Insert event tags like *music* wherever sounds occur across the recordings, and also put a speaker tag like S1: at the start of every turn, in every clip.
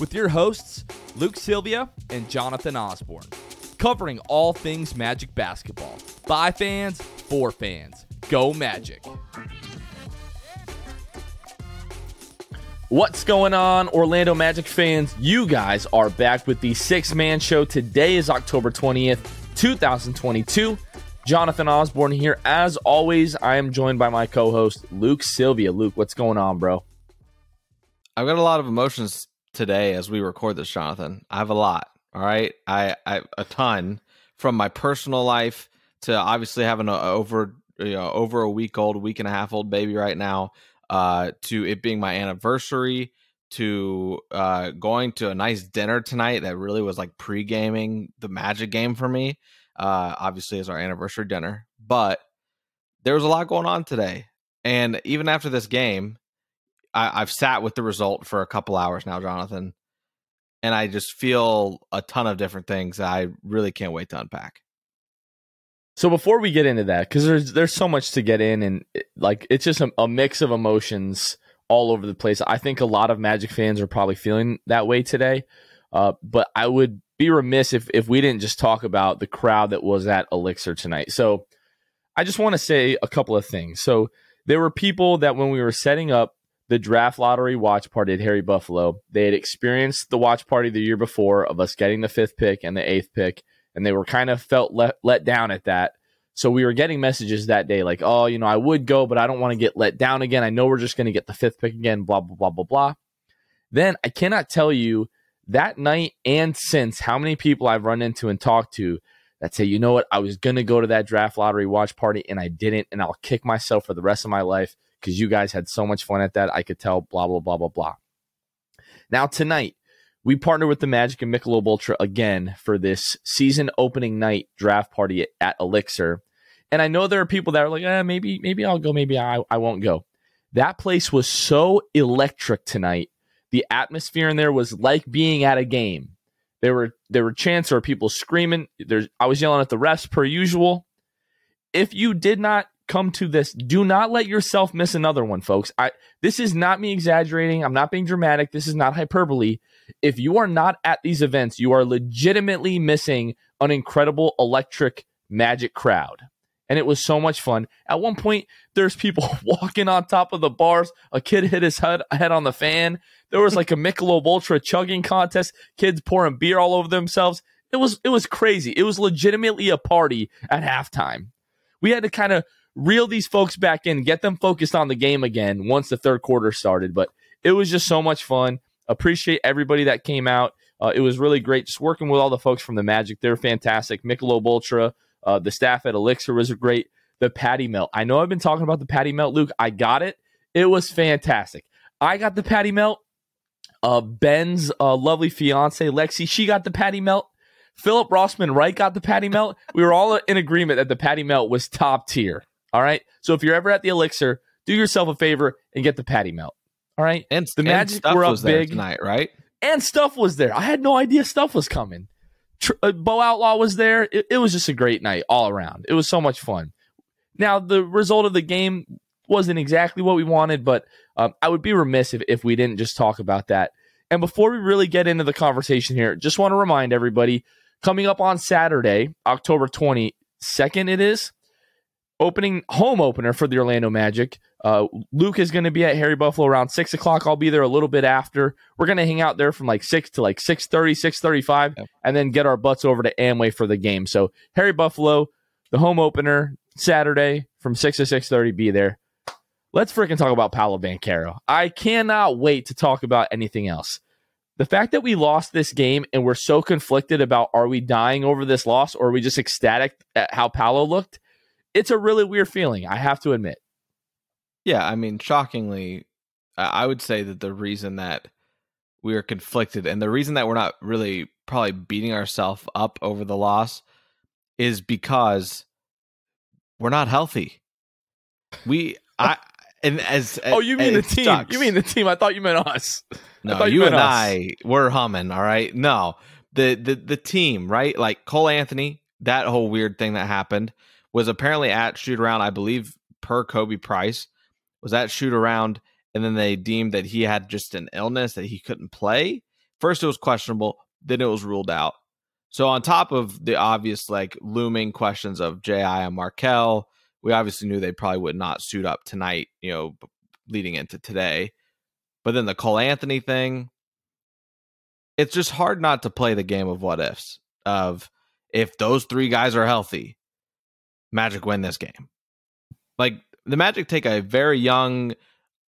S1: with your hosts, Luke Sylvia and Jonathan Osborne, covering all things Magic basketball. By fans, for fans. Go Magic. What's going on, Orlando Magic fans? You guys are back with the Sixth Man Show. Today is October 20th, 2022. Jonathan Osborne here. As always, I am joined by my co host, Luke Sylvia. Luke, what's going on, bro?
S2: I've got a lot of emotions today as we record this, Jonathan. I have a lot. All right. I, I a ton from my personal life to obviously having a over you know over a week old, week and a half old baby right now, uh, to it being my anniversary, to uh, going to a nice dinner tonight that really was like pre gaming the Magic game for me uh, obviously is our anniversary dinner. But there was a lot going on today, and even after this game, I, I've sat with the result for a couple hours now, Jonathan, and I just feel a ton of different things I really can't wait to unpack.
S1: So before we get into that, because there's there's so much to get in, and it, like it's just a, a, mix of emotions all over the place. I think a lot of Magic fans are probably feeling that way today. Uh, but I would be remiss if, if we didn't just talk about the crowd that was at Elixir tonight. So I just want to say a couple of things. So there were people that when we were setting up the draft lottery watch party at Harry Buffalo, they had experienced the watch party the year before of us getting the fifth pick and the eighth pick, and they were kind of felt let, let down at that. So we were getting messages that day like, oh, you know, I would go, but I don't want to get let down again. I know we're just going to get the fifth pick again, blah, blah, blah, blah, blah. Then I cannot tell you that night and since how many people I've run into and talked to that say, you know what, I was going to go to that draft lottery watch party and I didn't, and I'll kick myself for the rest of my life because you guys had so much fun at that. I could tell, blah, blah, blah, blah, blah. Now, tonight, we partner with the Magic and Michelob Ultra again for this season opening night draft party at Elixir. And I know there are people that are like, eh, maybe, maybe I'll go, maybe I, I won't go. That place was so electric tonight the atmosphere in there was like being at a game. There were there were chants or people screaming. There's I was yelling at the refs per usual. If you did not come to this, do not let yourself miss another one, folks. I this is not me exaggerating. I'm not being dramatic. This is not hyperbole. If you are not at these events, you are legitimately missing an incredible electric magic crowd and it was so much fun. At one point, there's people *laughs* walking on top of the bars. A kid hit his head, head on the fan. There was like a Michelob Ultra chugging contest. Kids pouring beer all over themselves. It was it was crazy. It was legitimately a party at halftime. We had to kind of reel these folks back in, get them focused on the game again once the third quarter started. But it was just so much fun. Appreciate everybody that came out. Uh, it was really great just working with all the folks from the Magic. They're fantastic. Michelob Ultra, uh, the staff at Elixir was great. The patty melt. I know I've been talking about the patty melt, Luke. I got it. It was fantastic. I got the patty melt. Uh, Ben's uh, lovely fiance, Lexi, she got the patty melt. Philip Rossman-Reich got the patty melt. We were all in agreement that the patty melt was top tier. All right. So if you're ever at the Elixir, do yourself a favor and get the patty melt. All right.
S2: And the Magic and were up big tonight, right?
S1: And stuff was there. I had no idea stuff was coming. Uh, Bo Outlaw was there. It, it was just a great night all around. It was so much fun. Now, the result of the game, wasn't exactly what we wanted, but um, I would be remiss if, if we didn't just talk about that. And before we really get into the conversation here, just want to remind everybody coming up on Saturday, October 22nd, it is opening home opener for the Orlando Magic. Uh, Luke is going to be at Harry Buffalo around six o'clock. I'll be there a little bit after. We're going to hang out there from like six to like 6.30, 6.35, yep. and then get our butts over to Amway for the game. So Harry Buffalo, the home opener Saturday from six to six thirty. Be there. Let's freaking talk about Paolo Banchero. I cannot wait to talk about anything else. The fact that we lost this game and we're so conflicted about are we dying over this loss or are we just ecstatic at how Paolo looked, it's a really weird feeling. I have to admit.
S2: Yeah, I mean, shockingly, I would say that the reason that we are conflicted and the reason that we're not really probably beating ourselves up over the loss is because we're not healthy. We I and as
S1: oh you mean the team? Sucks. You mean the team? I thought you meant us.
S2: No, you, you and us. I we're humming. All right, no the the the team right like Cole Anthony that whole weird thing that happened was apparently at shoot around I believe per Khobi Price was at shoot around and then they deemed that he had just an illness that he couldn't play. First it was questionable, then it was ruled out. So on top of the obvious like looming questions of Ji and Markelle, we obviously knew they probably would not suit up tonight, you know, leading into today. But then the Cole Anthony thing, it's just hard not to play the game of what ifs. Of if those three guys are healthy, Magic win this game. Like the Magic take a very young,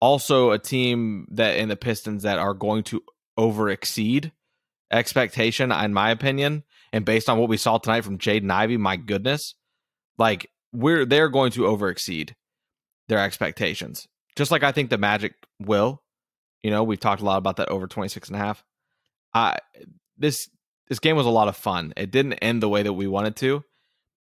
S2: also a team that in the Pistons that are going to over exceed expectation, in my opinion. And based on what we saw tonight from Jaden Ivey, my goodness, like we're they're going to over exceed their expectations. Just like I think the Magic will. You know, we've talked a lot about that over 26 and a half. I this this game was a lot of fun. It didn't end the way that we wanted to,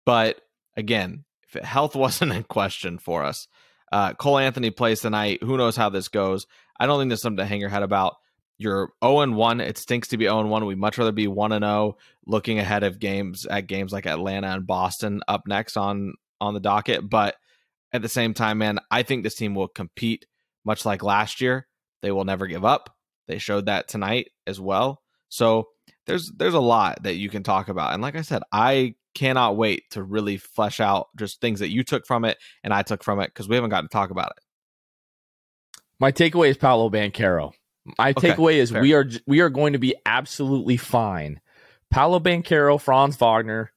S2: but again, if health *laughs* wasn't a question for us, uh, Cole Anthony plays tonight. Who knows how this goes? I don't think there's something to hang your head about. You're 0 and 1. It stinks to be 0 and 1. We'd much rather be 1 and 0 looking ahead of games at games like Atlanta and Boston up next on on the docket. But at the same time, man, I think this team will compete much like last year. They will never give up. They showed that tonight as well. So there's there's a lot that you can talk about. And like I said, I cannot wait to really flesh out just things that you took from it and I took from it because we haven't gotten to talk about it.
S1: My takeaway is Paolo Banchero. My okay, takeaway is fair. we are we are going to be absolutely fine. Paolo Banchero, Franz Wagner,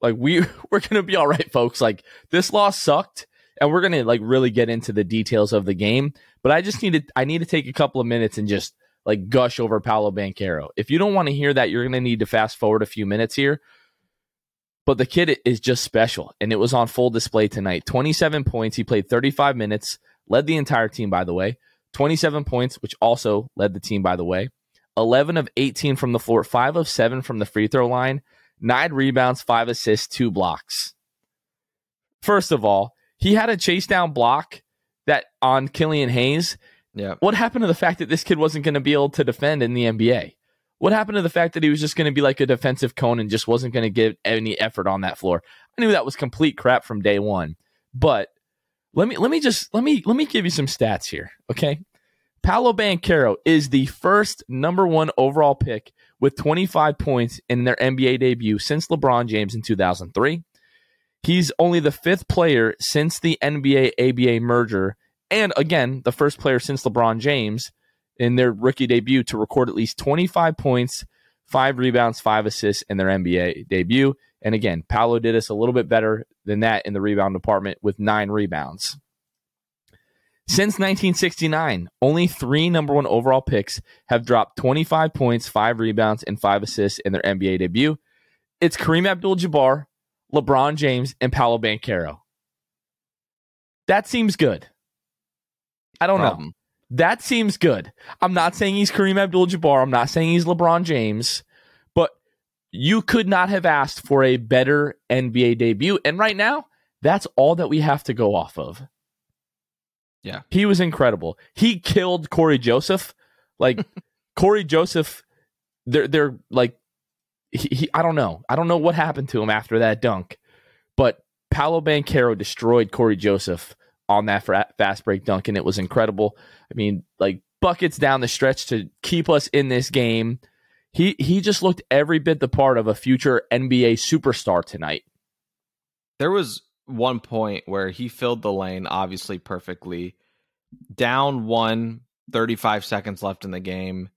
S1: like we *laughs* we're gonna be all right, folks. Like this loss sucked, and we're gonna like really get into the details of the game. But I just need to I need to take a couple of minutes and just like gush over Paolo Banchero. If you don't want to hear that, you're gonna need to fast forward a few minutes here. But the kid is just special, and it was on full display tonight. 27 points. He played 35 minutes, led the entire team, by the way. 27 points, which also led the team, by the way. 11 of 18 from the floor, 5 of 7 from the free throw line, 9 rebounds, 5 assists, 2 blocks. First of all, he had a chase down block that on Killian Hayes.
S2: Yeah.
S1: What happened to the fact that this kid wasn't going to be able to defend in the NBA? What happened to the fact that he was just going to be like a defensive cone and just wasn't going to give any effort on that floor? I knew that was complete crap from day one. But let me let me just let me let me give you some stats here, okay? Paolo Banchero is the first number one overall pick with 25 points in their NBA debut since LeBron James in 2003. He's only the fifth player since the NBA ABA merger, and again, the first player since LeBron James in their rookie debut to record at least 25 points, five rebounds, five assists in their NBA debut. And again, Paolo did us a little bit better than that in the rebound department with nine rebounds. Since 1969, only three number one overall picks have dropped 25 points, five rebounds, and five assists in their NBA debut. It's Kareem Abdul Jabbar, LeBron James, and Paolo Banchero. That seems good. I don't know. That seems good. I'm not saying he's Kareem Abdul Jabbar. I'm not saying he's LeBron James, but you could not have asked for a better NBA debut. And right now, that's all that we have to go off of.
S2: Yeah.
S1: He was incredible. He killed Cory Joseph. Like, *laughs* Cory Joseph, they're, they're like, he, he, I don't know. I don't know what happened to him after that dunk, but Paolo Banchero destroyed Cory Joseph on that fast break dunk, and it was incredible. I mean, like buckets down the stretch to keep us in this game. He he just looked every bit the part of a future NBA superstar tonight.
S2: There was one point where he filled the lane obviously perfectly. Down one, 35 seconds left in the game.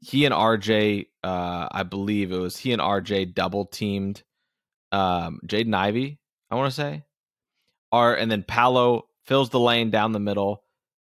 S2: He and RJ, uh, I believe it was he and RJ double teamed um, Jaden Ivey, I want to say. Are and then Paolo fills the lane down the middle,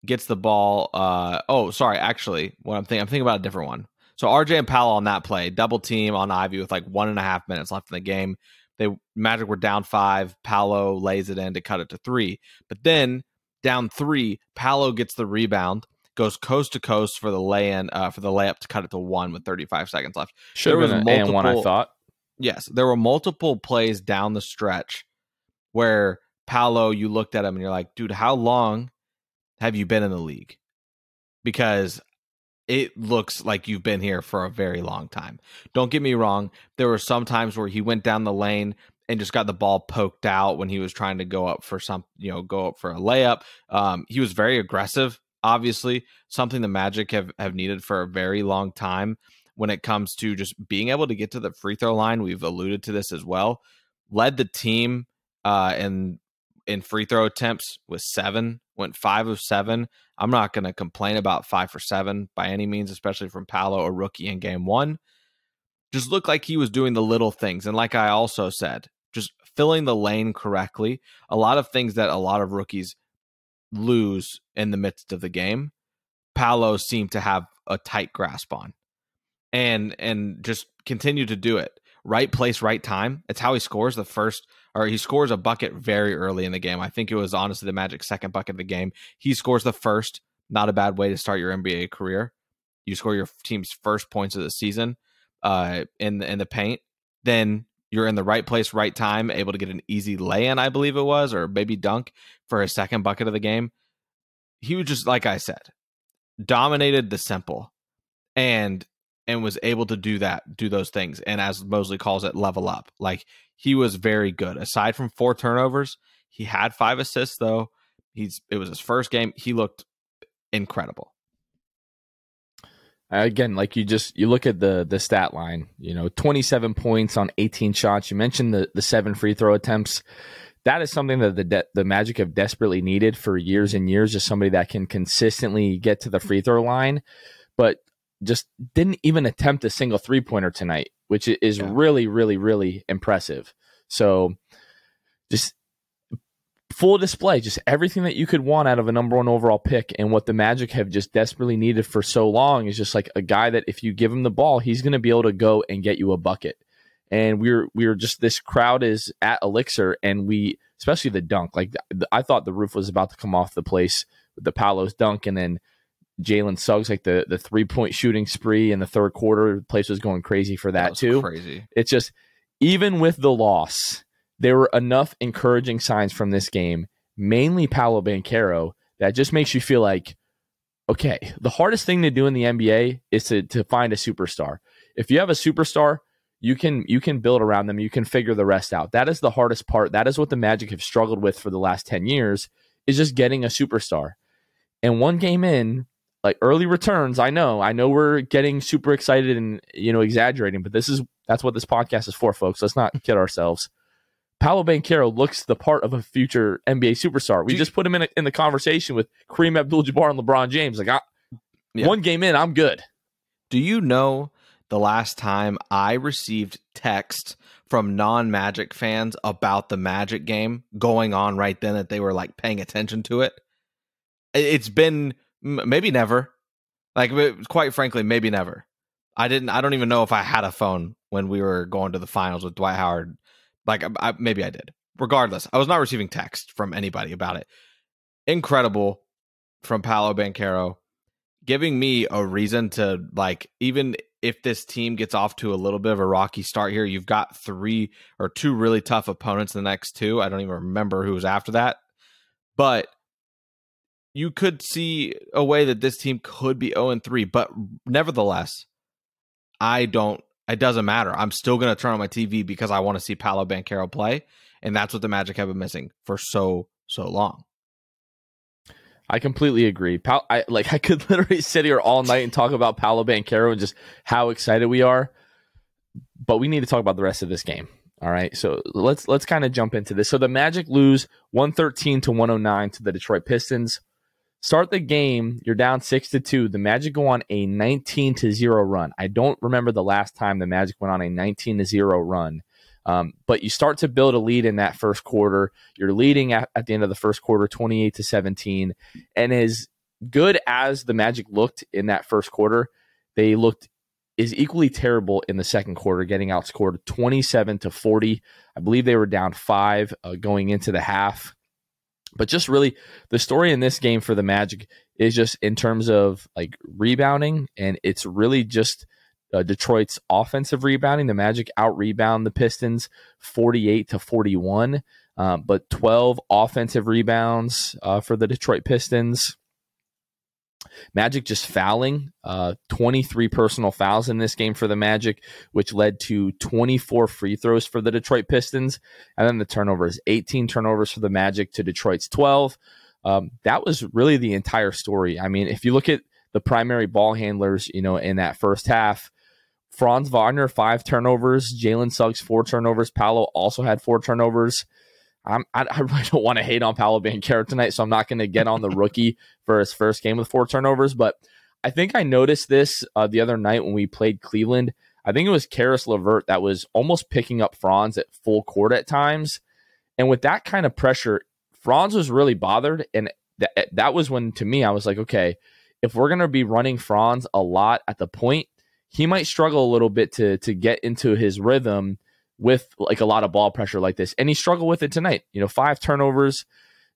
S2: gets the ball. Uh, oh, sorry, actually, what I'm thinking, I'm thinking about a different one. So RJ and Paolo on that play, double team on Ivey with like one and a half minutes left in the game. They Magic were down five. Paolo lays it in to cut it to three. But then down three, Paolo gets the rebound, goes coast to coast for the lay in uh, for the layup to cut it to one with 35 seconds left.
S1: Should there was multiple, one, I thought.
S2: Yes, there were multiple plays down the stretch where Paolo, you looked at him and you're like, dude, how long have you been in the league? Because it looks like you've been here for a very long time. Don't get me wrong. There were some times where he went down the lane and just got the ball poked out when he was trying to go up for some, you know, go up for a layup. Um, he was very aggressive, obviously, something the Magic have, have needed for a very long time when it comes to just being able to get to the free throw line. We've alluded to this as well. Led the team uh, in in free throw attempts with seven, went five of seven. I'm not going to complain about five for seven by any means, especially from Paolo, a rookie in game one. Just looked like he was doing the little things. And like I also said, just filling the lane correctly. A lot of things that a lot of rookies lose in the midst of the game. Paolo seemed to have a tight grasp on and and just continue to do it. Right place, right time. It's how he scores the first or he scores a bucket very early in the game. I think it was honestly the Magic second bucket of the game. He scores the first. Not a bad way to start your NBA career. You score your team's first points of the season uh, in the, in the paint. Then you're in the right place, right time, able to get an easy lay in, I believe it was, or maybe dunk for his second bucket of the game. He was just like I said, dominated the simple, and and was able to do that, do those things, and as Mosley calls it, level up. Like he was very good. Aside from four turnovers, he had five assists though. He's it was his first game. He looked incredible.
S1: Uh, again, like you just you look at the the stat line, you know, 27 points on 18 shots. You mentioned the the seven free throw attempts. That is something that the de- the Magic have desperately needed for years and years. Just somebody that can consistently get to the free throw line, but just didn't even attempt a single three pointer tonight which is yeah. really, really, really impressive. So just full display, just everything that you could want out of a number one overall pick. And what the Magic have just desperately needed for so long is just like a guy that if you give him the ball, he's going to be able to go and get you a bucket. And we're we're just this crowd is at Elixir, and we especially the dunk. Like I thought the roof was about to come off the place with the Paolo's dunk, and then Jalen Suggs, like the the three point shooting spree in the third quarter, the place was going crazy for that, that too.
S2: Crazy.
S1: It's just even with the loss, there were enough encouraging signs from this game, mainly Paolo Banchero, that just makes you feel like, okay, the hardest thing to do in the NBA is to to find a superstar. If you have a superstar, you can you can build around them. You can figure the rest out. That is the hardest part. That is what the Magic have struggled with for the last ten years. Is just getting a superstar. And one game in, like early returns. I know, I know we're getting super excited and you know exaggerating, but this is that's what this podcast is for, folks. Let's not kid ourselves. Paolo Banchero looks the part of a future NBA superstar. We just put him in a, in the conversation with Kareem Abdul-Jabbar and LeBron James. Like, I, yeah. one game in, I'm good.
S2: Do you know the last time I received text from non-Magic fans about the Magic game going on right then that they were like paying attention to it? It's been maybe never. Like quite frankly, maybe never. I didn't. I don't even know if I had a phone when we were going to the finals with Dwight Howard. Like I, maybe I did. Regardless, I was not receiving text from anybody about it. Incredible from Paolo Banchero, giving me a reason to like even if this team gets off to a little bit of a rocky start here, you've got three or two really tough opponents in the next two. I don't even remember who was after that. But you could see a way that this team could be 0 and 3, but nevertheless, I don't it doesn't matter. I'm still going to turn on my TV because I want to see Paolo Banchero play, and that's what the Magic have been missing for so so long.
S1: I completely agree. Pa- I like *laughs* I could literally sit here all night and talk about Paolo Banchero and just how excited we are. But we need to talk about the rest of this game. All right. So let's let's kind of jump into this. So the Magic lose 113 to 109 to the Detroit Pistons. Start the game, you're down 6 to 2. The Magic go on a 19 to 0 run. I don't remember the last time the Magic went on a 19 to 0 run. Um, but you start to build a lead in that first quarter. You're leading at, at the end of the first quarter, 28 to 17. And as good as the Magic looked in that first quarter, they looked is equally terrible in the second quarter, getting outscored 27 to 40. I believe they were down five uh, going into the half. But just really, the story in this game for the Magic is just in terms of like rebounding, and it's really just uh, Detroit's offensive rebounding. The Magic out rebound the Pistons 48 to 41, uh, but 12 offensive rebounds uh, for the Detroit Pistons. Magic just fouling, uh, 23 personal fouls in this game for the Magic, which led to 24 free throws for the Detroit Pistons. And then the turnovers 18 turnovers for the Magic to Detroit's 12. Um, that was really the entire story. I mean, if you look at the primary ball handlers, you know, in that first half, Franz Wagner, five turnovers. Jalen Suggs, four turnovers. Paolo also had four turnovers. I'm, I, I really don't want to hate on Paolo Banchero tonight, so I'm not going to get on the rookie for his first game with four turnovers. But I think I noticed this uh, the other night when we played Cleveland. I think it was Caris LeVert that was almost picking up Franz at full court at times. And with that kind of pressure, Franz was really bothered. And that, that was when, to me, I was like, okay, if we're going to be running Franz a lot at the point, he might struggle a little bit to to get into his rhythm with like a lot of ball pressure like this. And he struggled with it tonight. You know, five turnovers,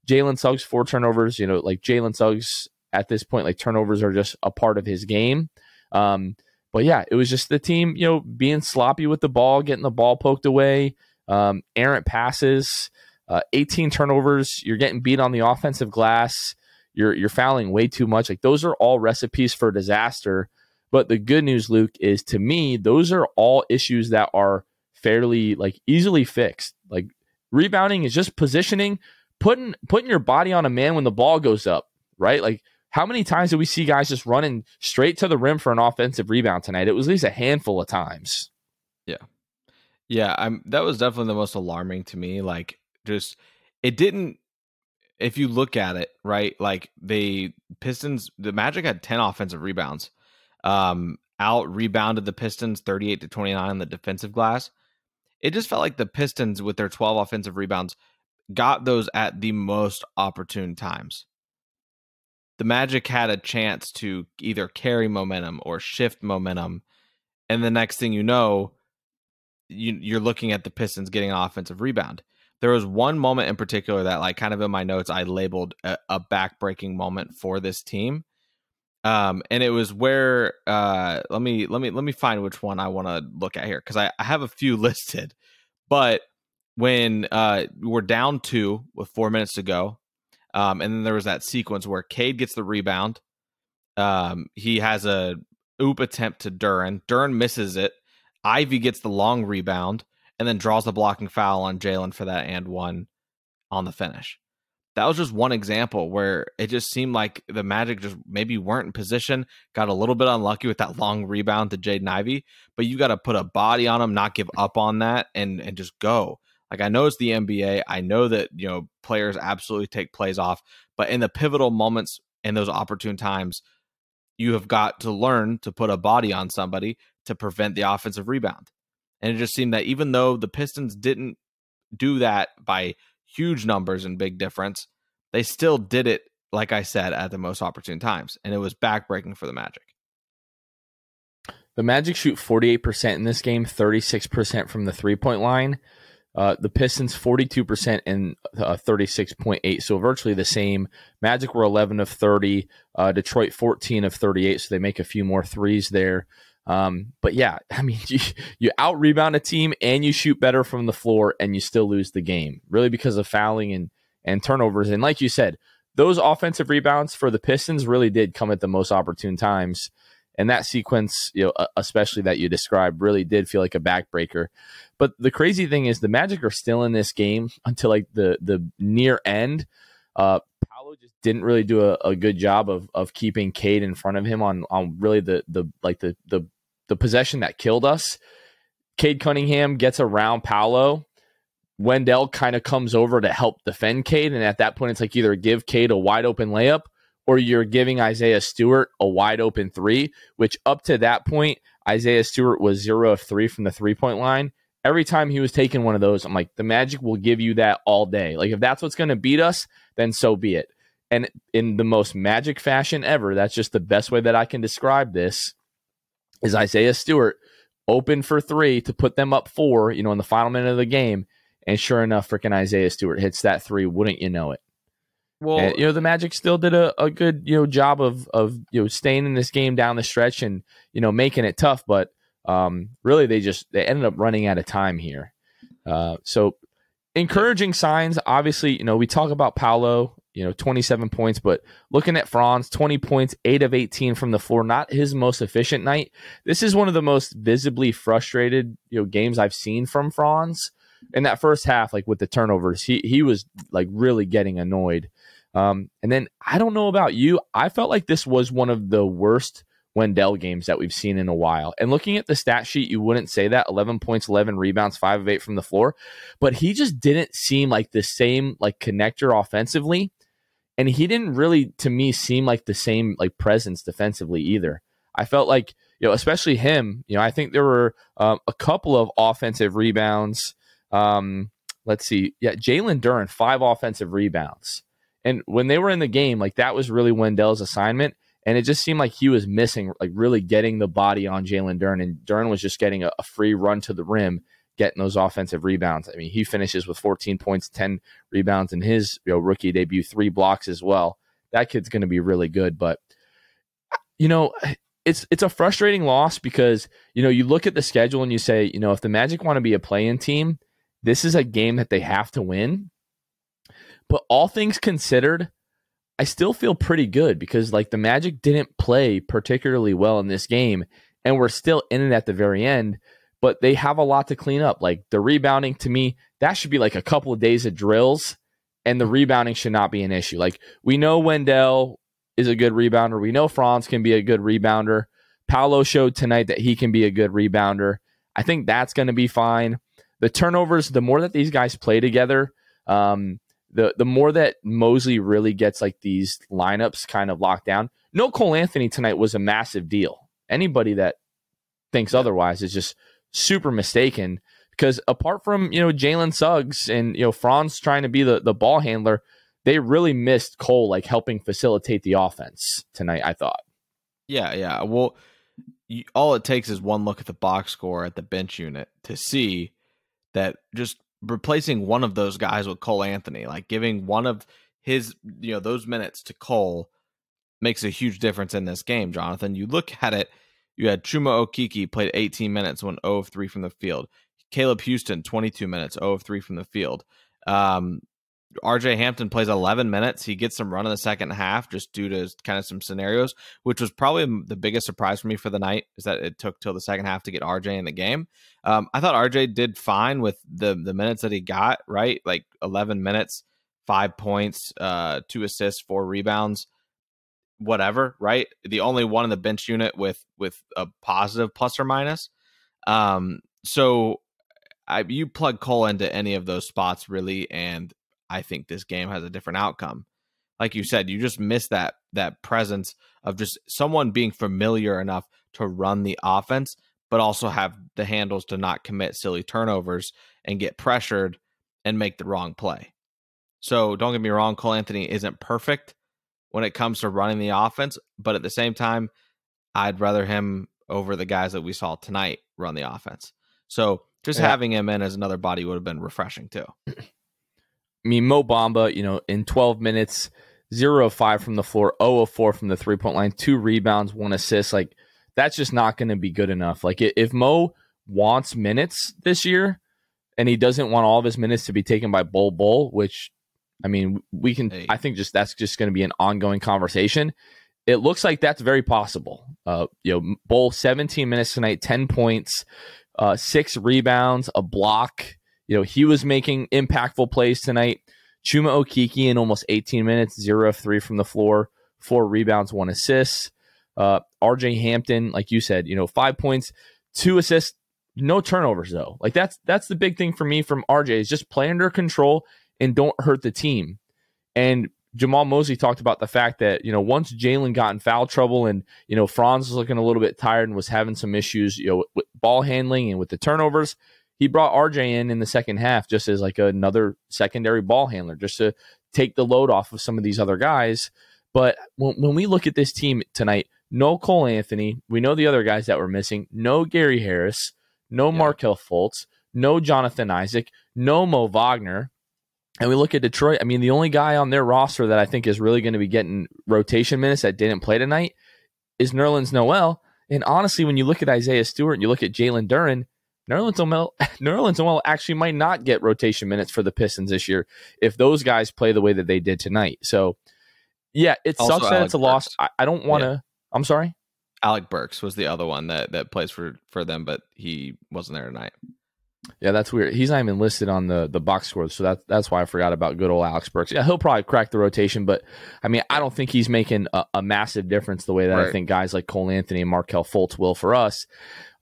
S1: Jalen Suggs, four turnovers. You know, like Jalen Suggs at this point, like turnovers are just a part of his game. Um, but yeah, it was just the team, you know, being sloppy with the ball, getting the ball poked away, um, errant passes, uh, 18 turnovers. You're getting beat on the offensive glass. You're you're fouling way too much. Like those are all recipes for disaster. But the good news, Luke, is to me, those are all issues that are fairly like easily fixed. Like rebounding is just positioning, putting putting your body on a man when the ball goes up, right? Like how many times did we see guys just running straight to the rim for an offensive rebound tonight? It was at least a handful of times.
S2: Yeah. Yeah, I'm that was definitely the most alarming to me. Like just it didn't if you look at it, right? Like the Pistons the Magic had 10 offensive rebounds. Um out rebounded the Pistons 38 to 29 on the defensive glass it just felt like the Pistons, with their 12 offensive rebounds, got those at the most opportune times. The Magic had a chance to either carry momentum or shift momentum. And the next thing you know, you, are looking at the Pistons getting an offensive rebound. There was one moment in particular that, like, kind of in my notes, I labeled a, a backbreaking moment for this team um and it was where uh let me let me let me find which one i want to look at here because I, I have a few *laughs* listed. But when uh we're down two with four minutes to go um and then there was that sequence where cade gets the rebound um he has a oop attempt to duren. Duren misses it. Ivey gets the long rebound and then draws the blocking foul on jalen for that and one on the finish that was just one example where it just seemed like the Magic just maybe weren't in position, got a little bit unlucky with that long rebound to Jaden Ivey, but you got to put a body on them, not give up on that, and and just go. Like I know it's the NBA, I know that you know players absolutely take plays off, but in the pivotal moments in those opportune times, you have got to learn to put a body on somebody to prevent the offensive rebound. And it just seemed that even though the Pistons didn't do that by huge numbers and big difference, they still did it, like I said, at the most opportune times. And it was backbreaking for the Magic.
S1: The Magic shoot 48% in this game, 36% from the three point line. Uh, the Pistons 42% and uh, 36.8, so virtually the same. Magic were 11 of 30, uh, Detroit 14 of 38, so they make a few more threes there. Um, but yeah, *laughs* I mean, *laughs* you, you out rebound a team and you shoot better from the floor and you still lose the game, really because of fouling and, and turnovers. And like you said, those offensive rebounds for the Pistons really did come at the most opportune times. And that sequence, you know, especially that you described, really did feel like a backbreaker. But the crazy thing is, the Magic are still in this game *laughs* until like the the near end. Uh, Paolo just didn't really do a, a good job of of keeping Cade in front of him on on really the the like the the the possession that killed us. Cade Cunningham gets around Paolo. Wendell kind of comes over to help defend Cade, and at that point, it's like either give Cade a wide open layup or you're giving Isaiah Stewart a wide open three. Which up to that point, Isaiah Stewart was zero of three from the three point line. Every time he was taking one of those, I'm like, the Magic will give you that all day. Like if that's what's going to beat us, then so be it. And in the most magic fashion ever, that's just the best way that I can describe this is Isaiah Stewart open for three to put them up four, you know, in the final minute of the game. And sure enough, freaking Isaiah Stewart hits that three. Wouldn't you know it? Well, and, you know, the Magic still did a, a good, you know, job of of you know staying in this game down the stretch and you know making it tough. But um, really, they just they ended up running out of time here. Uh, so encouraging signs. Obviously, you know, we talk about Paolo you know, 27 points. But looking at Franz, 20 points, 8 of 18 from the floor, not his most efficient night. This is one of the most visibly frustrated, you know, games I've seen from Franz. In that first half, like with the turnovers, he he was like really getting annoyed. Um, and then I don't know about you, I felt like this was one of the worst Wendell games that we've seen in a while. And looking at the stat sheet, you wouldn't say that 11 points, 11 rebounds, 5 of 8 from the floor, but he just didn't seem like the same like connector offensively and he didn't really to me seem like the same like presence defensively either. I felt like you know, especially him. You know, I think there were um, a couple of offensive rebounds. Um, let's see, yeah, Jalen Duren five offensive rebounds, and when they were in the game, like that was really Wendell's assignment. And it just seemed like he was missing, like really getting the body on Jalen Duren, and Duren was just getting a, a free run to the rim getting those offensive rebounds. I mean, he finishes with 14 points, 10 rebounds in his you know, rookie debut, three blocks as well. That kid's going to be really good. But you know, it's it's a frustrating loss because you know you look at the schedule and you say, you know, if the Magic want to be a play-in team, this is a game that they have to win. But all things considered, I still feel pretty good because like the Magic didn't play particularly well in this game, and we're still in it at the very end but they have a lot to clean up. Like the rebounding to me, that should be like a couple of days of drills, and the rebounding should not be an issue. Like we know Wendell is a good rebounder. We know Franz can be a good rebounder. Paolo showed tonight that he can be a good rebounder. I think that's going to be fine. The turnovers, the more that these guys play together, um, the the more that Mosley really gets like these lineups kind of locked down. No Cole Anthony tonight was a massive deal. Anybody that thinks otherwise is just super mistaken because apart from you know Jalen Suggs and you know Franz trying to be the the ball handler, they really missed Cole like helping facilitate the offense tonight. I thought.
S2: Yeah, yeah. Well, you, all it takes is one look at the box score at the bench unit to see that just replacing one of those guys with Cole Anthony, like giving one of his you know those minutes to Cole makes a huge difference in this game, Jonathan. You look at it you had Chuma Okeke played 18 minutes, went 0 of 3 from the field. Caleb Houstan, 22 minutes, 0 of 3 from the field. Um, RJ Hampton plays 11 minutes. He gets some run in the second half just due to kind of some scenarios, which was probably the biggest surprise for me for the night is that it took till the second half to get RJ in the game. Um, I thought RJ did fine with the the minutes that he got, right? Like 11 minutes, five points, uh, two assists, four rebounds whatever, right? The only one in the bench unit with with a positive plus or minus. Um, so I, you plug Cole into any of those spots really, and I think this game has a different outcome. Like you said, you just miss that that presence of just someone being familiar enough to run the offense, but also have the handles to not commit silly turnovers and get pressured and make the wrong play. So don't get me wrong, Cole Anthony isn't perfect, when it comes to running the offense, but at the same time, I'd rather him over the guys that we saw tonight run the offense. So just yeah. having him in as another body would have been refreshing too. *clears throat*
S1: I mean, Mo Bamba, you know, in 12 minutes, zero of five from the floor, 0 of four from the three point line, two rebounds, one assist. Like, that's just not going to be good enough. Like, if Mo wants minutes this year and he doesn't want all of his minutes to be taken by Bol Bol, which I mean, we can. Hey. I think just that's just going to be an ongoing conversation. It looks like that's very possible. Uh, you know, Bol 17 minutes tonight, 10 points, uh, six rebounds, a block. You know, he was making impactful plays tonight. Chuma Okeke in almost 18 minutes, zero of three from the floor, four rebounds, one assist. Uh, RJ Hampton, like you said, you know, five points, two assists, no turnovers though. Like that's that's the big thing for me from RJ is just play under control and don't hurt the team. And Jamahl Mosley talked about the fact that you know once Jalen got in foul trouble and you know Franz was looking a little bit tired and was having some issues, you know, with, with ball handling and with the turnovers, he brought RJ in in the second half just as like another secondary ball handler, just to take the load off of some of these other guys. But when, when we look at this team tonight, no Cole Anthony, we know the other guys that were missing, no Gary Harris, no yeah. Markelle Fultz, no Jonathan Isaac, no Mo Wagner. And we look at Detroit. I mean, the only guy on their roster that I think is really going to be getting rotation minutes that didn't play tonight is Nerlens Noel. And honestly, when you look at Isaiah Stewart and you look at Jalen Duren, Nerlens Noel, *laughs* Nerlens Noel actually might not get rotation minutes for the Pistons this year if those guys play the way that they did tonight. So, yeah, it also sucks that it's a Burks. loss. I, I don't want to. Yeah. I'm sorry.
S2: Alec Burks was the other one that that plays for for them, but he wasn't there tonight.
S1: Yeah, that's weird. He's not even listed on the the box score, so that's that's why I forgot about good old Alex Burks. Yeah, he'll probably crack the rotation, but I mean, I don't think he's making a, a massive difference the way that right. I think guys like Cole Anthony and Markelle Fultz will for us.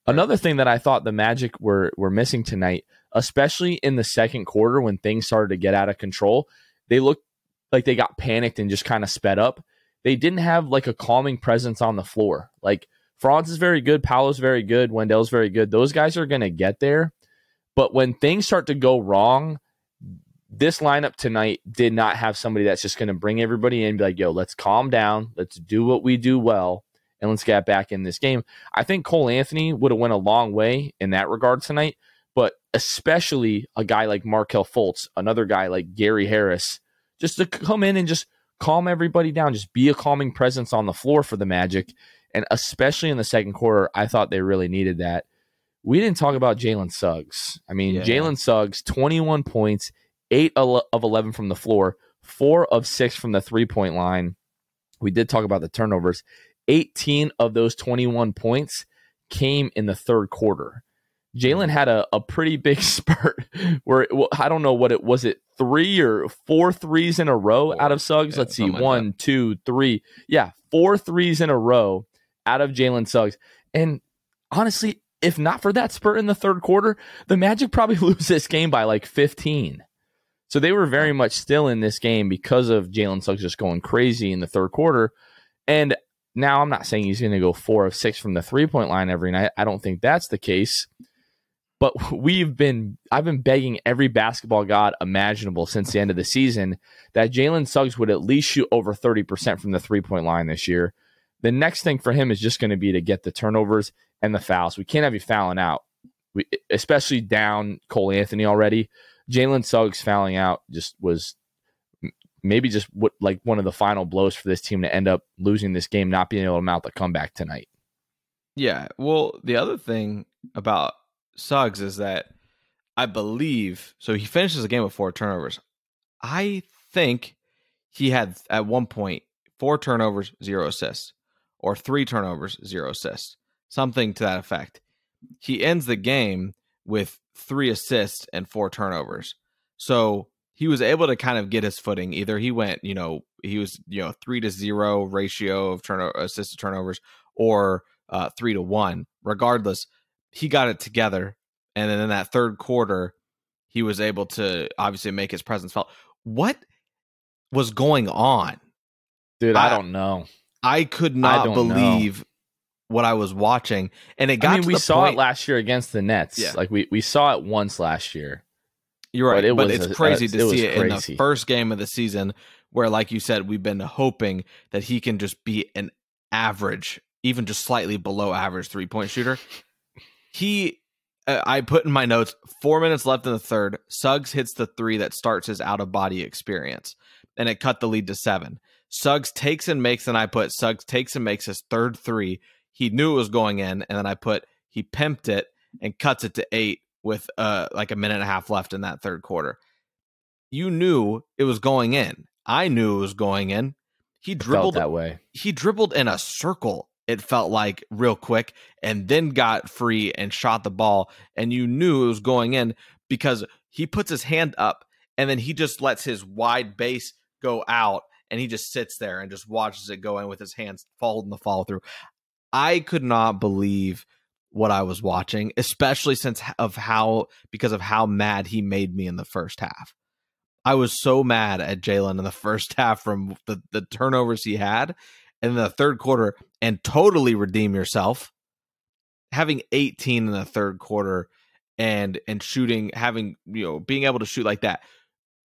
S1: Right. Another thing that I thought the Magic were were missing tonight, especially in the second quarter when things started to get out of control, they looked like they got panicked and just kind of sped up. They didn't have like a calming presence on the floor. Like Franz is very good, Paolo's very good, Wendell's very good. Those guys are going to get there but when things start to go wrong, this lineup tonight did not have somebody that's just going to bring everybody in and be like, yo, let's calm down. Let's do what we do well and let's get back in this game. I think Cole Anthony would have went a long way in that regard tonight, but especially a guy like Markelle Fultz, another guy like Gary Harris, just to come in and just calm everybody down, just be a calming presence on the floor for the Magic. And especially in the second quarter, I thought they really needed that we didn't talk about Jalen Suggs. I mean, yeah. Jalen Suggs, 21 points, eight of 11 from the floor, four of six from the three point line. We did talk about the turnovers. 18 of those 21 points came in the third quarter. Jalen had a, a pretty big *laughs* spurt where it, well, I don't know what it was. It three or four threes in a row four. out of Suggs. Yeah, Let's see, one, like two, three. Yeah, four threes in a row out of Jalen Suggs. And honestly, if not for that spurt in the third quarter, the Magic probably *laughs* lose this game by like 15. So they were very much still in this game because of Jalen Suggs just going crazy in the third quarter. And now I'm not saying he's going to go four of six from the three point line every night. I don't think that's the case. But *laughs* we've been, I've been begging every basketball god imaginable since the end of the season that Jalen Suggs would at least shoot over 30% from the three point line this year. The next thing for him is just going to be to get the turnovers and the fouls. We can't have you fouling out, we, especially down Cole Anthony already. Jalen Suggs fouling out just was maybe just what like one of the final blows for this team to end up losing this game, not being able to mount the comeback tonight.
S2: Yeah. Well, the other thing about Suggs is that I believe so. He finishes the game with four turnovers. I think he had at one point four turnovers, zero assists, or three turnovers, zero assists something to that effect. He ends the game with three assists and four turnovers. So he was able to kind of get his footing. Either he went, you know, he was, you know, three to zero ratio of turn assist to turnovers or uh, three to one. Regardless, he got it together. And then in that third quarter, he was able to obviously make his presence felt. What was going on?
S1: Dude, I, I don't know.
S2: I could not I believe know what I was watching, and it got. I mean,
S1: we saw
S2: point,
S1: it last year against the Nets. Yeah. Like we we saw it once last year.
S2: You're right, but, it but it's a, crazy a, to see it crazy. in the first game of the season, where, like you said, we've been hoping that he can just be an average, even just slightly below average three point shooter. He, uh, I put in my notes, four minutes left in the third. Suggs hits the three that starts his out of body experience, and it cut the lead to seven. Suggs takes and makes, and I put Suggs takes and makes his third three he knew it was going in, and then I put he pimped it and cuts it to eight with uh like a minute and a half left in that third quarter. You knew it was going in. I knew it was going in. He dribbled
S1: that way.
S2: He dribbled in a circle. It felt like real quick, and then got free and shot the ball, and you knew it was going in because he puts his hand up and then he just lets his wide base go out and he just sits there and just watches it go in with his hands folding the follow through. I could not believe what I was watching, especially since of how because of how mad he made me in the first half. I was so mad at Jalen in the *laughs* first half from the, the turnovers he had in the third quarter and totally redeem yourself. Having 18 in the third quarter and and shooting, having you know, being able to shoot like that,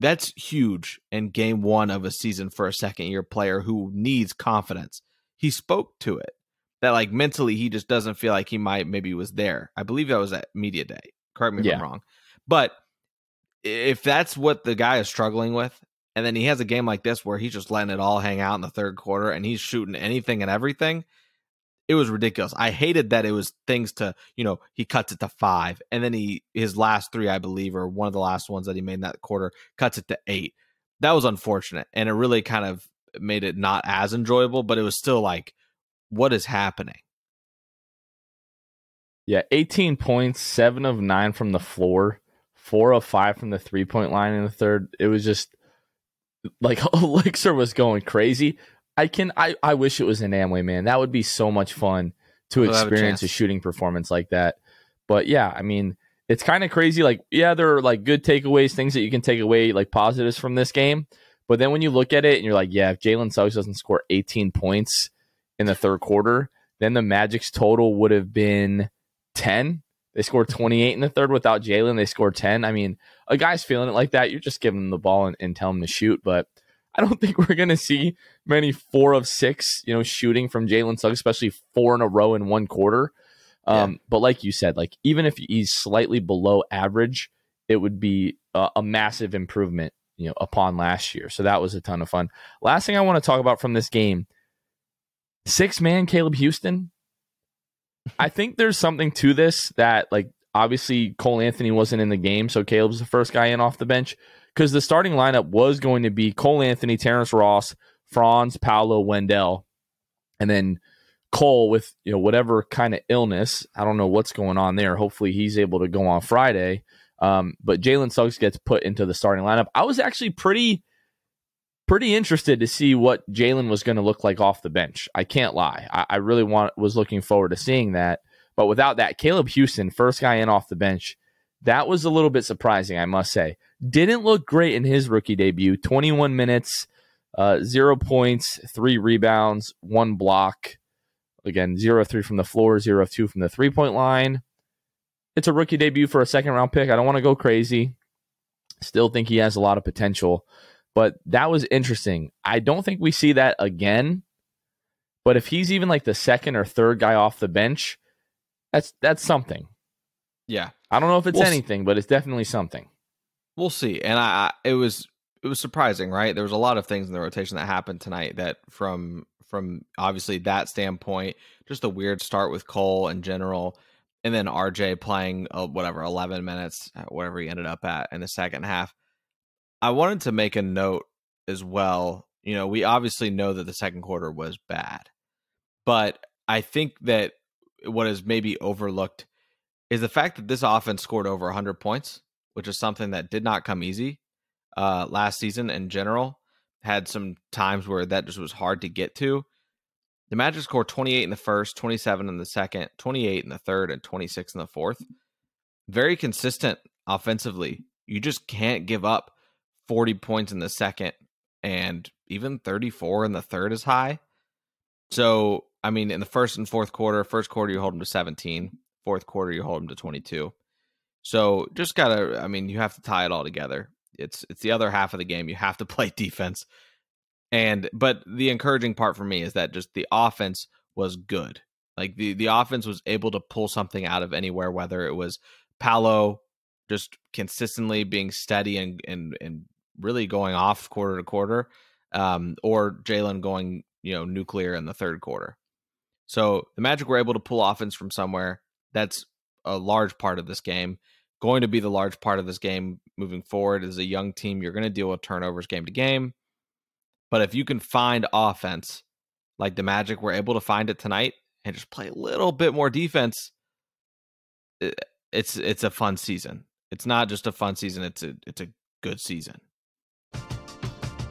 S2: that's huge in game one of a season for a second year player who needs confidence. He spoke to it that like mentally he just doesn't feel like he might maybe was there. I believe that was at media day. Correct me if yeah. I'm wrong. But if that's what the guy is struggling with, and then he has a game like this where he's just letting it all hang out in the third quarter and he's shooting anything and everything, it was ridiculous. I hated that it was things to, you know, he cuts it to five. And then he his last three, I believe, or one of the last ones that he made in that quarter, cuts it to eight. That was unfortunate. And it really kind of made it not as enjoyable, but it was still like what is happening?
S1: Yeah, 18 points, seven of nine from the floor, four of five from the three point line in the third. It was just like *laughs* Elixir was going crazy. I can I, I wish it was in Amway, man. That would be so much fun to we'll experience a, a shooting performance like that. But yeah, I mean, it's kind of crazy. Like, yeah, there are like good takeaways, things that you can take away, like positives from this game. But then when you look at it and you're like, yeah, if Jalen Suggs doesn't score 18 points, in the third quarter, then the Magic's total would have been 10. They scored 28 in the third without Jalen. They scored 10. I mean, a guy's feeling it like that. You're just giving him the ball and, and tell him to shoot. But I don't *laughs* think we're going to see many four of six, you know, shooting from Jalen Suggs, especially four in a row in one quarter. Um, yeah. But like you said, like even if he's slightly below average, it would be a, a massive improvement, you know, upon last year. So that was a ton of fun. Last thing I want to talk about from this game six man Caleb Houstan. I think there's something to this that like obviously Cole Anthony wasn't in the game, so Caleb's the first guy in off the bench because the starting lineup was going to be Cole Anthony, Terrence Ross, Franz, Paolo, Wendell, and then Cole with you know whatever kind of illness. I don't know what's going on there. Hopefully he's able to go on Friday. Um, but Jalen Suggs gets put into the starting lineup. I was actually pretty pretty interested to see what Jalen was going to look like off the bench. I can't lie. I, I, really want was looking forward to seeing that. But without that, Caleb Houstan, first guy in off the bench, that was a little bit surprising, I must say. Didn't look great in his rookie debut. 21 minutes, uh, zero points, three rebounds, one block. Again, zero three from the floor, zero two from the three point line. It's a rookie debut for a second round pick. I don't want to go crazy. Still think he has a lot of potential. But that was interesting. I don't think we see that again. But if he's even like the second or third guy off the bench, that's that's something.
S2: Yeah.
S1: I don't know if it's we'll anything, but it's definitely something.
S2: We'll see. And I, I it was it was surprising, right? There was a lot of things in the rotation that happened tonight that from from obviously that standpoint, just a weird start with Cole in general, and then RJ playing uh, whatever eleven minutes, uh, whatever he ended up at in the second half. I wanted to make a note as well. You know, we obviously know that the second quarter was bad, but I think that what is maybe overlooked is the fact that this offense scored over 100 points, which is something that did not come easy uh, last season in general. Had some times where that just was hard to get to. The Magic scored 28 in the first, 27 in the second, 28 in the third, and 26 in the fourth. Very consistent offensively. You just can't give up 40 points in the second and even 34 in the third is high. So, I mean, in the first and fourth quarter, first quarter you hold them to 17, fourth quarter you hold them to 22. So, just got to I mean, you have to tie it all together. It's it's the other half of the game. You have to *laughs* play defense. And but the encouraging part for me is that just the offense was good. Like the the offense was able to pull something out of anywhere whether it was Paolo just consistently being steady and and and really going off quarter to quarter, um, or Jalen going you know nuclear in the third quarter. So the Magic were able to pull offense from somewhere. That's a large part of this game. Going to be the large part of this game moving forward. As a young team, you're going to deal with turnovers game to game. But if you can find offense like the Magic were able to find it tonight and just play a little bit more defense, it's it's a fun season. It's not just a fun season. It's a it's a good season.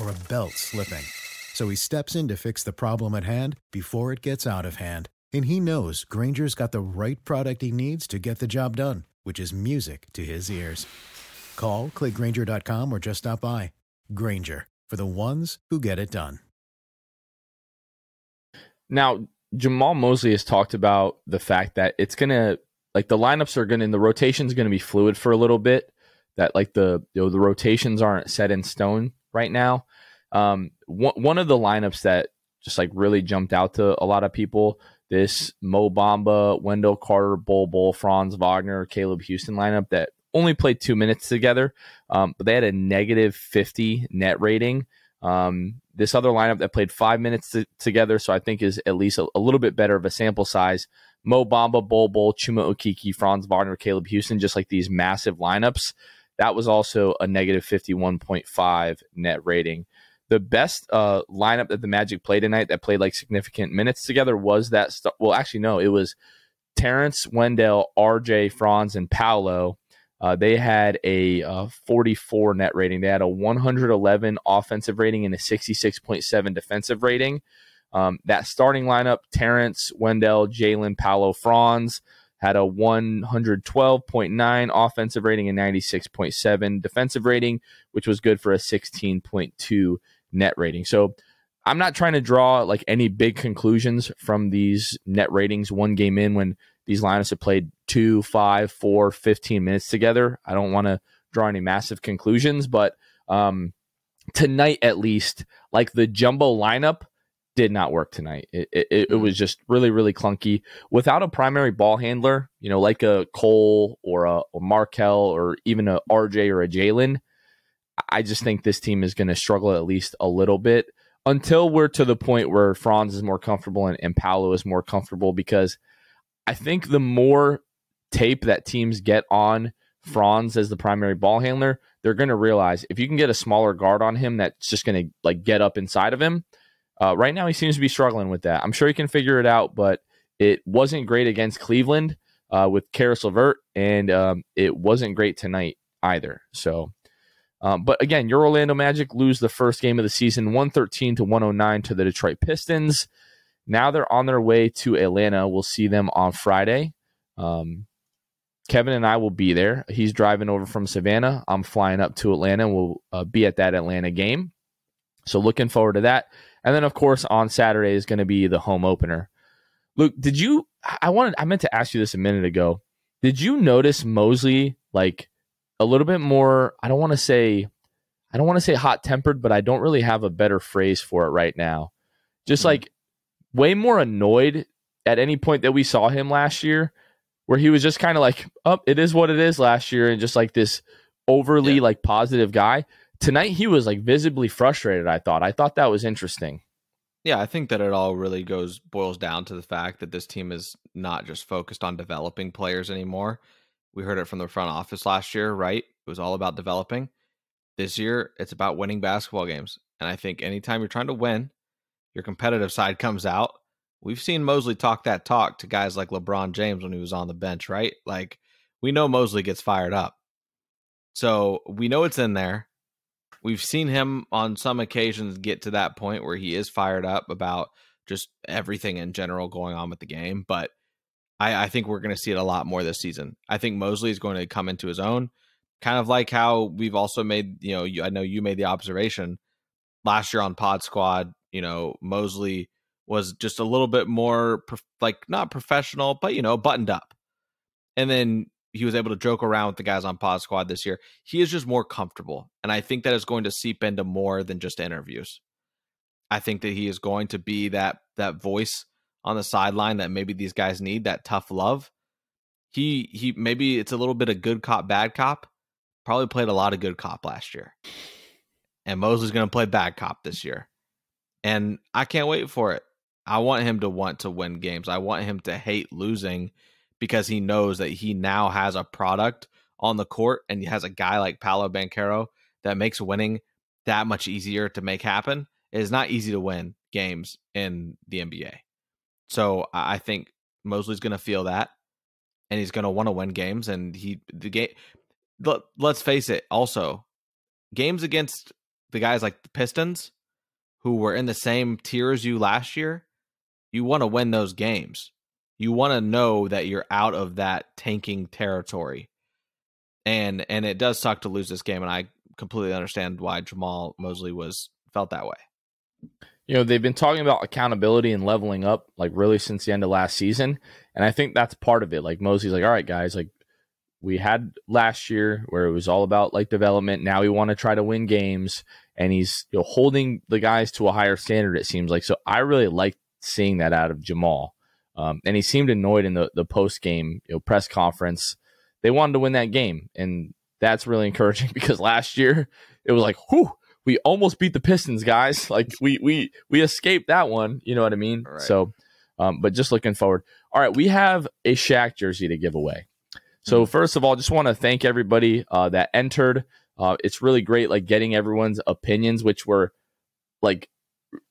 S3: or a belt slipping. So he steps in to fix the problem at hand before it gets out of hand. And he knows Grainger's got the right product he needs to get the job done, which is music to his ears. Call, clickgrainger.com, or just stop by. Granger, for the ones who get it done.
S1: Now, Jamahl Mosley has talked about the fact that it's going to, like, the lineups are going to, the rotation's going to be fluid for a little bit. That, like, the, you know, the rotations aren't set in stone right now. Um, one, one of the lineups that just like really jumped out to a lot of people this Mo Bamba, Wendell Carter, Bol Bol, Franz Wagner, Caleb Houstan lineup that only played two minutes together, um, but they had a negative 50 net rating. Um, this other lineup that played five minutes to, together, so I think is at least a, a, little bit better of a sample size. Mo Bamba, Bol Bol, Chuma Okeke, Franz Wagner, Caleb Houstan, just like these massive lineups. That was also a negative 51.5 net rating. The best uh, lineup that the Magic played tonight that played like significant minutes together was that. St- well, actually, no, it was Terrence, Wendell, RJ, Franz, and Paolo. Uh, they had a uh, 44 net rating. They had a 111 offensive rating and a 66.7 defensive rating. Um, that starting lineup: Terrence, Wendell, Jalen, Paolo, Franz had a 112.9 offensive rating and 96.7 defensive rating, which was good for a 16.2 net rating. So I'm not trying to draw like any big conclusions from these net ratings one game in when these lineups have played two, five, four, 15 minutes together. I don't want to draw any massive conclusions, but um, tonight at least, like the jumbo lineup did not work tonight. It, it, it, mm. was just really, really clunky. Without a primary ball handler, you know, like a Cole or a, a Markelle or even a RJ or a Jalen, I just think this team is going to struggle at least a little bit until we're to the point where Franz is more comfortable and, and Paolo is more comfortable because I think the more tape that teams get on Franz as the primary ball handler, they're going to realize if you can get a smaller guard on him that's just going to like get up inside of him – uh, right now, he seems to be struggling with that. I'm sure he can figure it out, but it wasn't great against Cleveland uh, with Caris LeVert, and um, it wasn't great tonight either. So, um, but again, your Orlando Magic lose the first game of the season, 113 to 109 to the Detroit Pistons. Now they're on their way to Atlanta. We'll see them on Friday. Um, Kevin and I will be there. He's driving over from Savannah. I'm flying up to Atlanta. We'll uh, be at that Atlanta game. So looking forward to that. And then, of course, on Saturday is going to be the home opener. Luke, did you? I wanted. I meant to ask you this a minute ago. Did you notice Mosley like a little bit more? I don't want to say. I don't want to say hot tempered, but I don't really have a better phrase for it right now. Just mm-hmm. like way more annoyed at any point that we saw him last year, where he was just kind of like, "Up, oh, it is what it is." Last year, and just like this overly yeah. like positive guy tonight he was like visibly frustrated i thought. I thought that was interesting.
S2: Yeah i think that it all really goes boils down to the fact that this team is not just focused on developing players anymore. We heard it from the front office last year right? It was all about developing. This year it's about winning basketball games. And i think anytime you're trying to win your competitive side comes out. We've seen Mosley talk that talk to guys like LeBron James when he was on the bench, right? Like we know Mosley gets fired up. So we know it's in there. We've seen him on some occasions get to that point where he is fired up about just everything in general going on with the game. But I, I think we're going to see it a lot more this season. I think Mosley is going to come into his own, kind of like how we've also made, you know, you, I know you made the observation last year on Pod Squad, you know, Mosley was just a little bit more like not professional, but you know, buttoned up. And then he was able to joke around with the guys on Pod Squad this year. He is just more comfortable. And I think that is going to seep into more than just interviews. I think that he is going to be that that voice on the sideline that maybe these guys need, that tough love. He he maybe it's a little bit of good cop, bad cop. Probably played a lot of good cop last year. And Mosley's gonna play bad cop this year. And I can't wait for it. I want him to want to win games. I want him to hate losing because he knows that he now has a product on the court and he has a guy like Paolo Banchero that makes winning that much easier to make happen. It is not easy to win games in the NBA. So I think Mosley's going to feel that and he's going to want to win games and he the game let, let's face it also games against the guys like the Pistons who were in the same tier as you last year, you want to win those games you want to know that you're out of that tanking territory. And and it does suck to lose this game and I completely understand why Jamahl Mosley was felt that way.
S1: You know, they've been talking about accountability and leveling up like really since the end of last season, and I think that's part of it. Like Mosley's like, "All right, guys, like we had last year where it was all about like development. Now we want to try to win games, and he's you know holding the guys to a higher standard. It seems like so. I really like seeing that out of Jamahl. Um, and he seemed annoyed in the, the post game you know, press conference. They wanted to win that game. And that's really *laughs* encouraging because last year it was like, whew, we almost beat the Pistons, guys. *laughs* Like we we we escaped that one. You know what I mean? Right. So, um, but just looking forward. All right, we have a Shaq jersey to give away. So mm-hmm. first of all, just want to thank everybody uh, that entered. Uh, it's really great, like getting everyone's opinions, which were like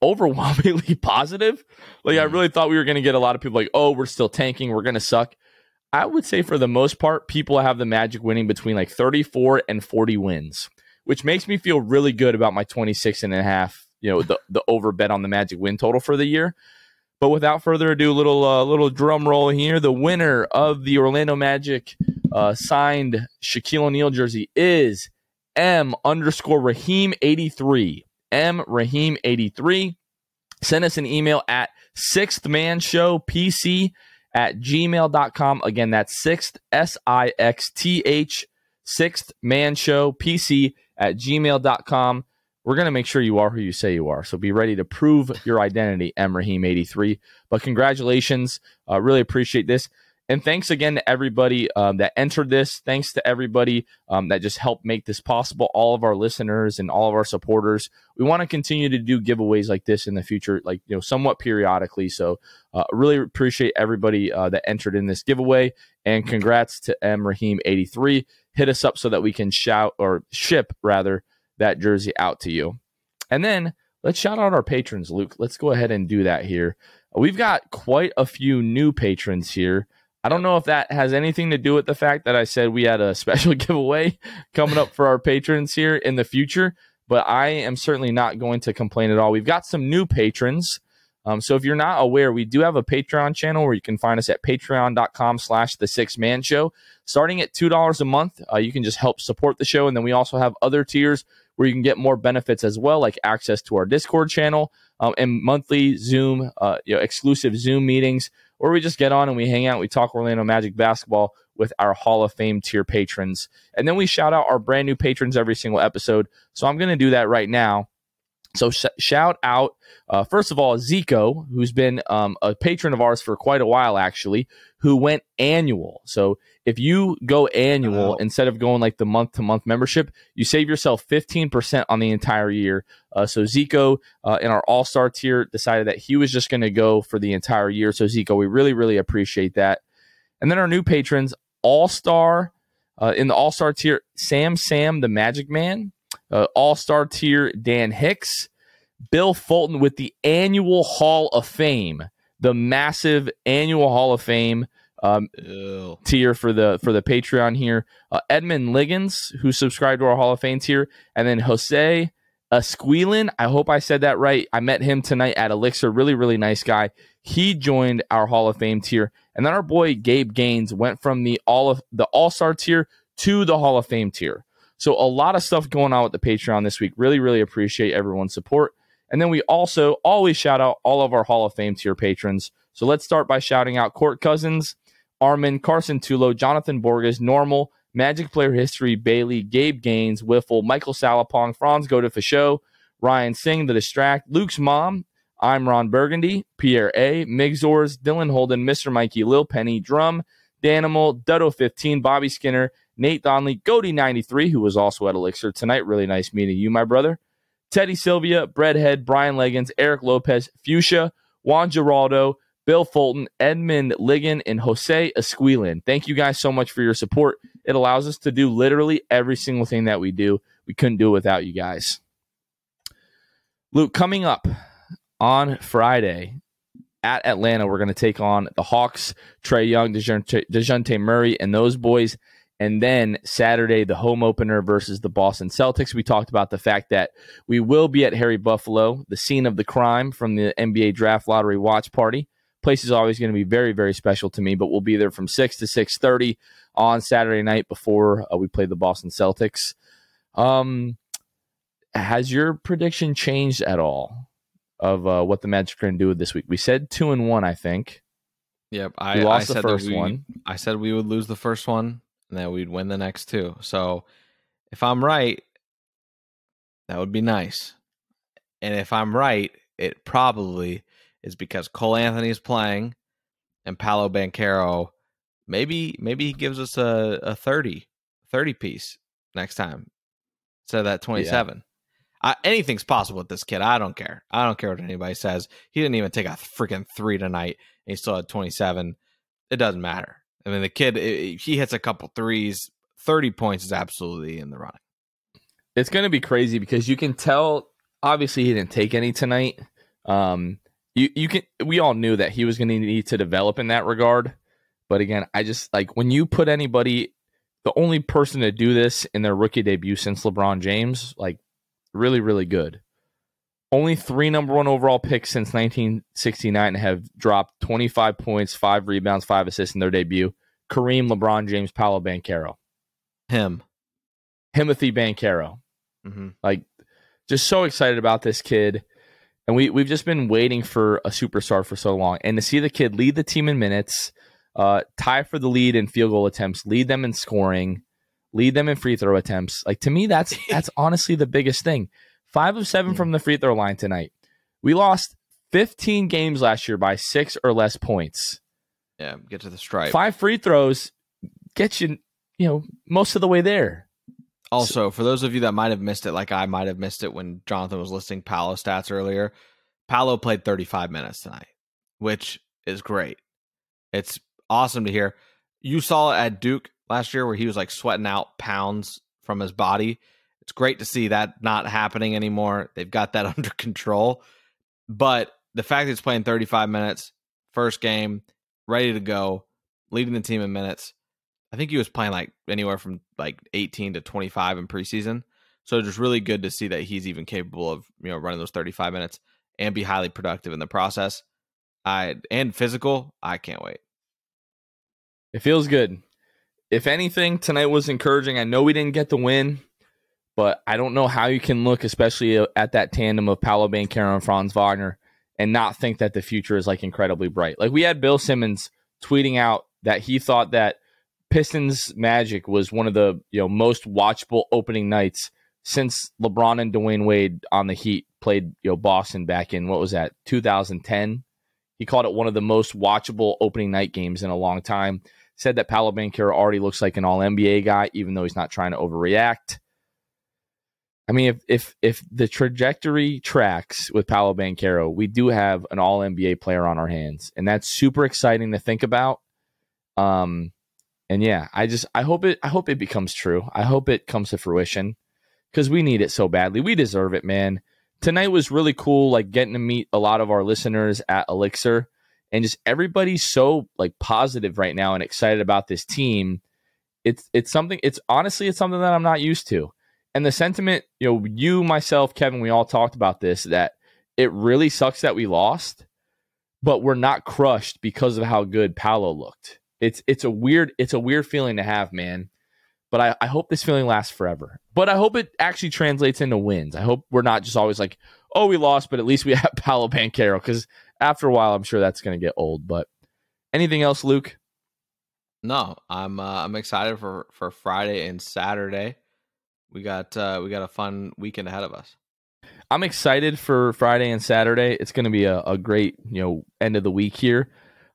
S1: overwhelmingly *laughs* positive. Like I mm. really thought we were going to get a lot of people like, "Oh, we're still tanking, we're going to suck." I would say for the most part, people have the Magic winning between like 34 and 40 wins, which makes me feel really good about my 26 and a half, you know, the the over bet on the Magic win total for the year. But without further ado, little uh, little drum roll here. The winner of the Orlando Magic uh, signed Shaquille O'Neal jersey is M underscore Raheem 83. M Raheem 83. Send us an email at sixth man show PC at gmail.com. Again, that's sixth S I X T H sixth man show PC at gmail.com. We're going to make sure you are who you say you are. So be ready to prove your identity, M Raheem 83. But congratulations. Uh, really appreciate this. And thanks again to everybody um, that entered this. Thanks to everybody um, that just helped make this possible. All of our listeners and all of our supporters. We want to continue to do giveaways like this in the future, like you know, somewhat periodically. So, uh, really appreciate everybody uh, that entered in this giveaway. And congrats to M Raheem eighty three. Hit us up so that we can shout or ship rather that jersey out to you. And then let's shout out our patrons, Luke. Let's go ahead and do that here. We've got quite a few new patrons here. I don't know if that has anything to do with the fact that I said we had a *laughs* special giveaway coming up for our patrons here in the future, but I am certainly not going to complain at all. We've got some new patrons. Um, so if you're not aware, we do have a Patreon channel where you can find us at patreon.com slash the sixth man show. Starting at $2 a month, uh, you can just help support the show. And then we also have other tiers where you can get more benefits as well, like access to our Discord channel um, and monthly Zoom, uh, you know, exclusive Zoom meetings or we just get on and we hang out. We talk Orlando Magic basketball with our Hall of Fame tier patrons. And then we shout out our brand new patrons every single episode. So I'm going to do that right now. So sh- shout out, uh, first of all, Zico, who's been um, a patron of ours for quite a while, actually, who went annual. So if you go annual instead of going like the month to month membership, you save yourself 15% on the entire year. Uh, so Zico uh, in our all star tier decided that he was just going to go for the entire year. So Zico, we really, really appreciate that. And then our new patrons, All Star uh, in the All Star tier, Sam Sam, the Magic Man, uh, All Star tier, Dan Hicks, Bill Fulton with the annual Hall of Fame. the massive annual Hall of Fame um, tier for the for the Patreon here. Uh, Edmund Liggins, who subscribed to our Hall of Fame tier, and then Jose Esquilin. I hope I said that right. I met him tonight at Elixir. Really, really nice guy. He joined our Hall of Fame tier, and then our boy Gabe Gaines went from the all of the All Star tier to the Hall of Fame tier. So a lot of stuff going on with the Patreon this week. Really, really appreciate everyone's support. And then we also always shout out all of our Hall of Fame tier patrons. So let's start by shouting out Court Cousins, Armin, Carson Tulo, Jonathan Borges, Normal, Magic Player History, Bailey, Gabe Gaines, Wiffle, Michael Salapong, Franz Go to Show, Ryan Singh, The Distract, Luke's Mom, I'm Ron Burgundy, Pierre A, Migzors, Dylan Holden, Mr. Mikey, Lil Penny, Drum, Danimal, Dutto 15, Bobby Skinner, Nate Donnelly, Goody 93, who was also at Elixir tonight. Really nice meeting you, my brother. Teddy Sylvia, Breadhead, Brian Leggins, Eric Lopez, Fuchsia, Juan Geraldo, Bill Fulton, Edmund Ligon, and Jose Esquilin. Thank you guys so much for your support. It allows us to do literally every single thing that we do. We couldn't do it without you guys. Luke, coming up on Friday at Atlanta, we're going to take on the Hawks, Trae Young, Dejounte Murray, and those boys. And then Saturday, the home opener versus the Boston Celtics. We talked about the fact that we will be at Harry Buffalo, the scene of the crime from the NBA draft lottery watch party. Place is always going to be very, very special to me, but we'll be there from 6 to 6.30 on Saturday night before uh, we play the Boston Celtics. Um, has your prediction changed at all of uh, what the Magic are going to do this week? We said 2 and 1, I think.
S2: Yep, I
S1: we lost
S2: I
S1: the first
S2: we,
S1: one.
S2: I said we would lose the first one and then we'd win the next two. So if I'm right, that would be nice. And if I'm right, it probably is because Cole Anthony is playing and Paolo Banchero maybe maybe he gives us a, a 30 30 piece next time instead of that 27. Yeah. I, anything's possible with this kid. I don't care. I don't care what anybody says. He didn't even take a freaking three tonight. And he still had 27. It doesn't matter. I mean, the kid, he hits a couple threes. 30 points is absolutely in the running.
S1: It's going to be crazy because you can tell, obviously, he didn't take any tonight. Um, you, you can, we all knew that he was going to need to develop in that regard. But again, I just like when you put anybody, the only person to do this in their rookie debut since LeBron James, like really, really good. Only three number one overall picks since 1969 have dropped 25 points, five rebounds, five assists in their debut. Kareem, LeBron James, Paolo Banchero.
S2: Him.
S1: Timothy Banchero.
S2: Mm-hmm.
S1: Like, just so excited about this kid. And we, we've just been waiting for a superstar for so long. And to see the kid lead the team in minutes, uh, tie for the lead in field goal attempts, lead them in scoring, lead them in free throw attempts. Like to me, that's *laughs* that's honestly the biggest thing. Five of seven from the free throw line tonight. We lost 15 games last year by six or less points.
S2: Yeah, get to the stripe.
S1: Five free throws get you, you know, most of the way there.
S2: Also, for those of you that might have missed it, like I might have missed it when Jonathan was listing Paolo stats earlier, Paolo played 35 minutes tonight, which is great. It's awesome to hear. You saw it at Duke last year where he was like sweating out pounds from his body. It's great to see that not happening anymore. They've got that *laughs* under control. But the fact that he's playing 35 minutes, first game, ready to go, leading the team in minutes. I think he was playing like anywhere from like 18 to 25 in preseason. So just really good to see that he's even capable of, you know, running those 35 minutes and be highly productive in the process. I and physical, I can't wait.
S1: It feels good. If anything, tonight was encouraging. I know we didn't get the win, but I don't know how you can look, especially uh, at that tandem of Paolo Banchero and Franz Wagner, and not think that the future is like incredibly bright. Like we had Bill Simmons tweeting out that he thought that Pistons Magic was one of the you know most watchable opening nights since LeBron and Dwyane Wade on the Heat played you know Boston back in what was that 2010. He called it one of the most watchable opening night games in a long time. Said that Paolo Banchero already looks like an All NBA guy, even though he's not trying to overreact. I mean, if if if the trajectory tracks with Paolo Banchero, we do have an All NBA player on our hands, and that's super exciting to think about. Um, and yeah, I just I hope it I hope it becomes true. I hope it comes to fruition because we need it so badly. We deserve it, man. Tonight was really cool, like getting to meet a lot of our listeners at Elixir, and just everybody's so like positive right now and excited about this team. It's it's something. It's honestly it's something that I'm not used to. And the sentiment, you know, you, myself, Kevin, we all talked about this that it really sucks that we lost, but we're not crushed because of how good Paolo looked. It's it's a weird it's a weird feeling to have, man. But I, I hope this feeling lasts forever. But I hope it actually translates into wins. I hope we're not just always like, oh, we lost, but at least we *laughs* have Paolo Banchero. Because after a while, I'm sure that's going to get old. But anything else, Luke?
S2: No, I'm uh, I'm excited for for Friday and Saturday. We got uh, we got a fun weekend ahead of us.
S1: I'm excited for Friday and Saturday. It's going to be a, a great you know end of the week here.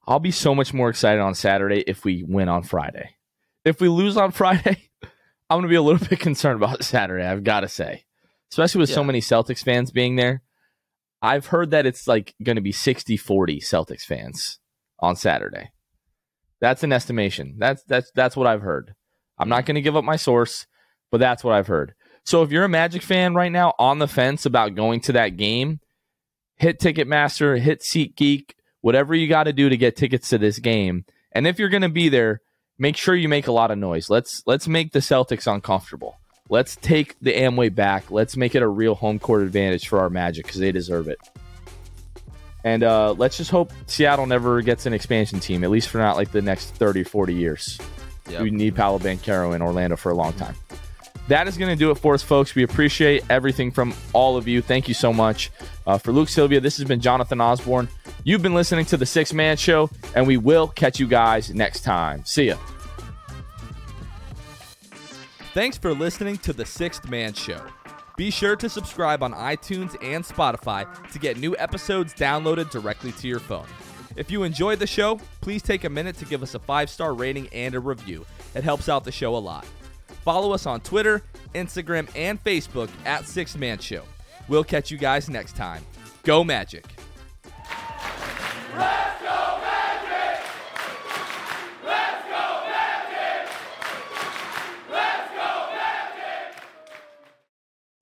S1: I'll be so much more excited on Saturday if we win on Friday. If we lose on *laughs* Friday, I'm going to be a little bit concerned about *laughs* Saturday. I've got to say, especially with yeah. so many Celtics fans being there. I've heard that it's like going to be 60 40 Celtics fans on Saturday. That's an estimation. That's that's that's what I've heard. I'm not going to give up my source, but that's what I've heard. So if you're a Magic fan right now on the fence about going to that game, hit Ticketmaster, hit SeatGeek, whatever you got to do to get tickets to this game. And if you're going to be there, make sure you make a lot of noise. Let's let's make the Celtics uncomfortable. Let's take the Amway back. Let's make it a real home court advantage for our Magic because they deserve it. And uh, let's just hope Seattle never gets an expansion team, at least for not like the next 30, 40 years. Yep. We need Paolo Banchero in Orlando for a long time. That is going to do it for us, folks. We appreciate everything from all of you. Thank you so much. Uh, for Luke Sylvia, this has been Jonathan Osborne. You've been listening to The Sixth Man Show, and we will catch you guys next time. See ya. Thanks for listening to The Sixth Man Show. Be sure to subscribe on iTunes and Spotify to get new episodes downloaded directly to your phone. If you enjoyed the show, please take a minute to give us a five star rating and a review. It helps out the show a lot. Follow us on Twitter, Instagram, and Facebook at Sixth Man Show. We'll catch you guys next time. Go Magic!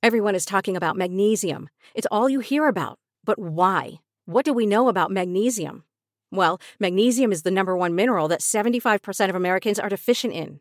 S4: Everyone is talking about magnesium. It's all you hear about. But why? What do we know about magnesium? Well, magnesium is the number one mineral that 75% of Americans are deficient in.